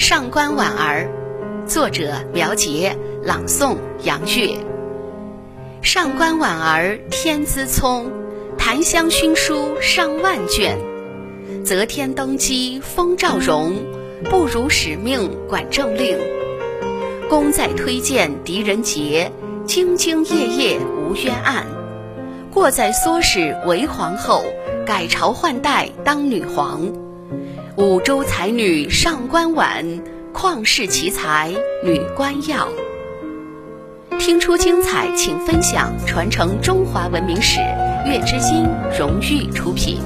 上官婉儿，作者苗杰，朗诵杨月。上官婉儿天资聪，檀香熏书上万卷。择天登基封赵荣，不辱使命管政令。功在推荐狄仁杰，兢兢业业无冤案。过在唆使为皇后，改朝换代当女皇。五洲才女上官婉，旷世奇才女官耀。听出精彩，请分享，传承中华文明史。月之星荣誉出品。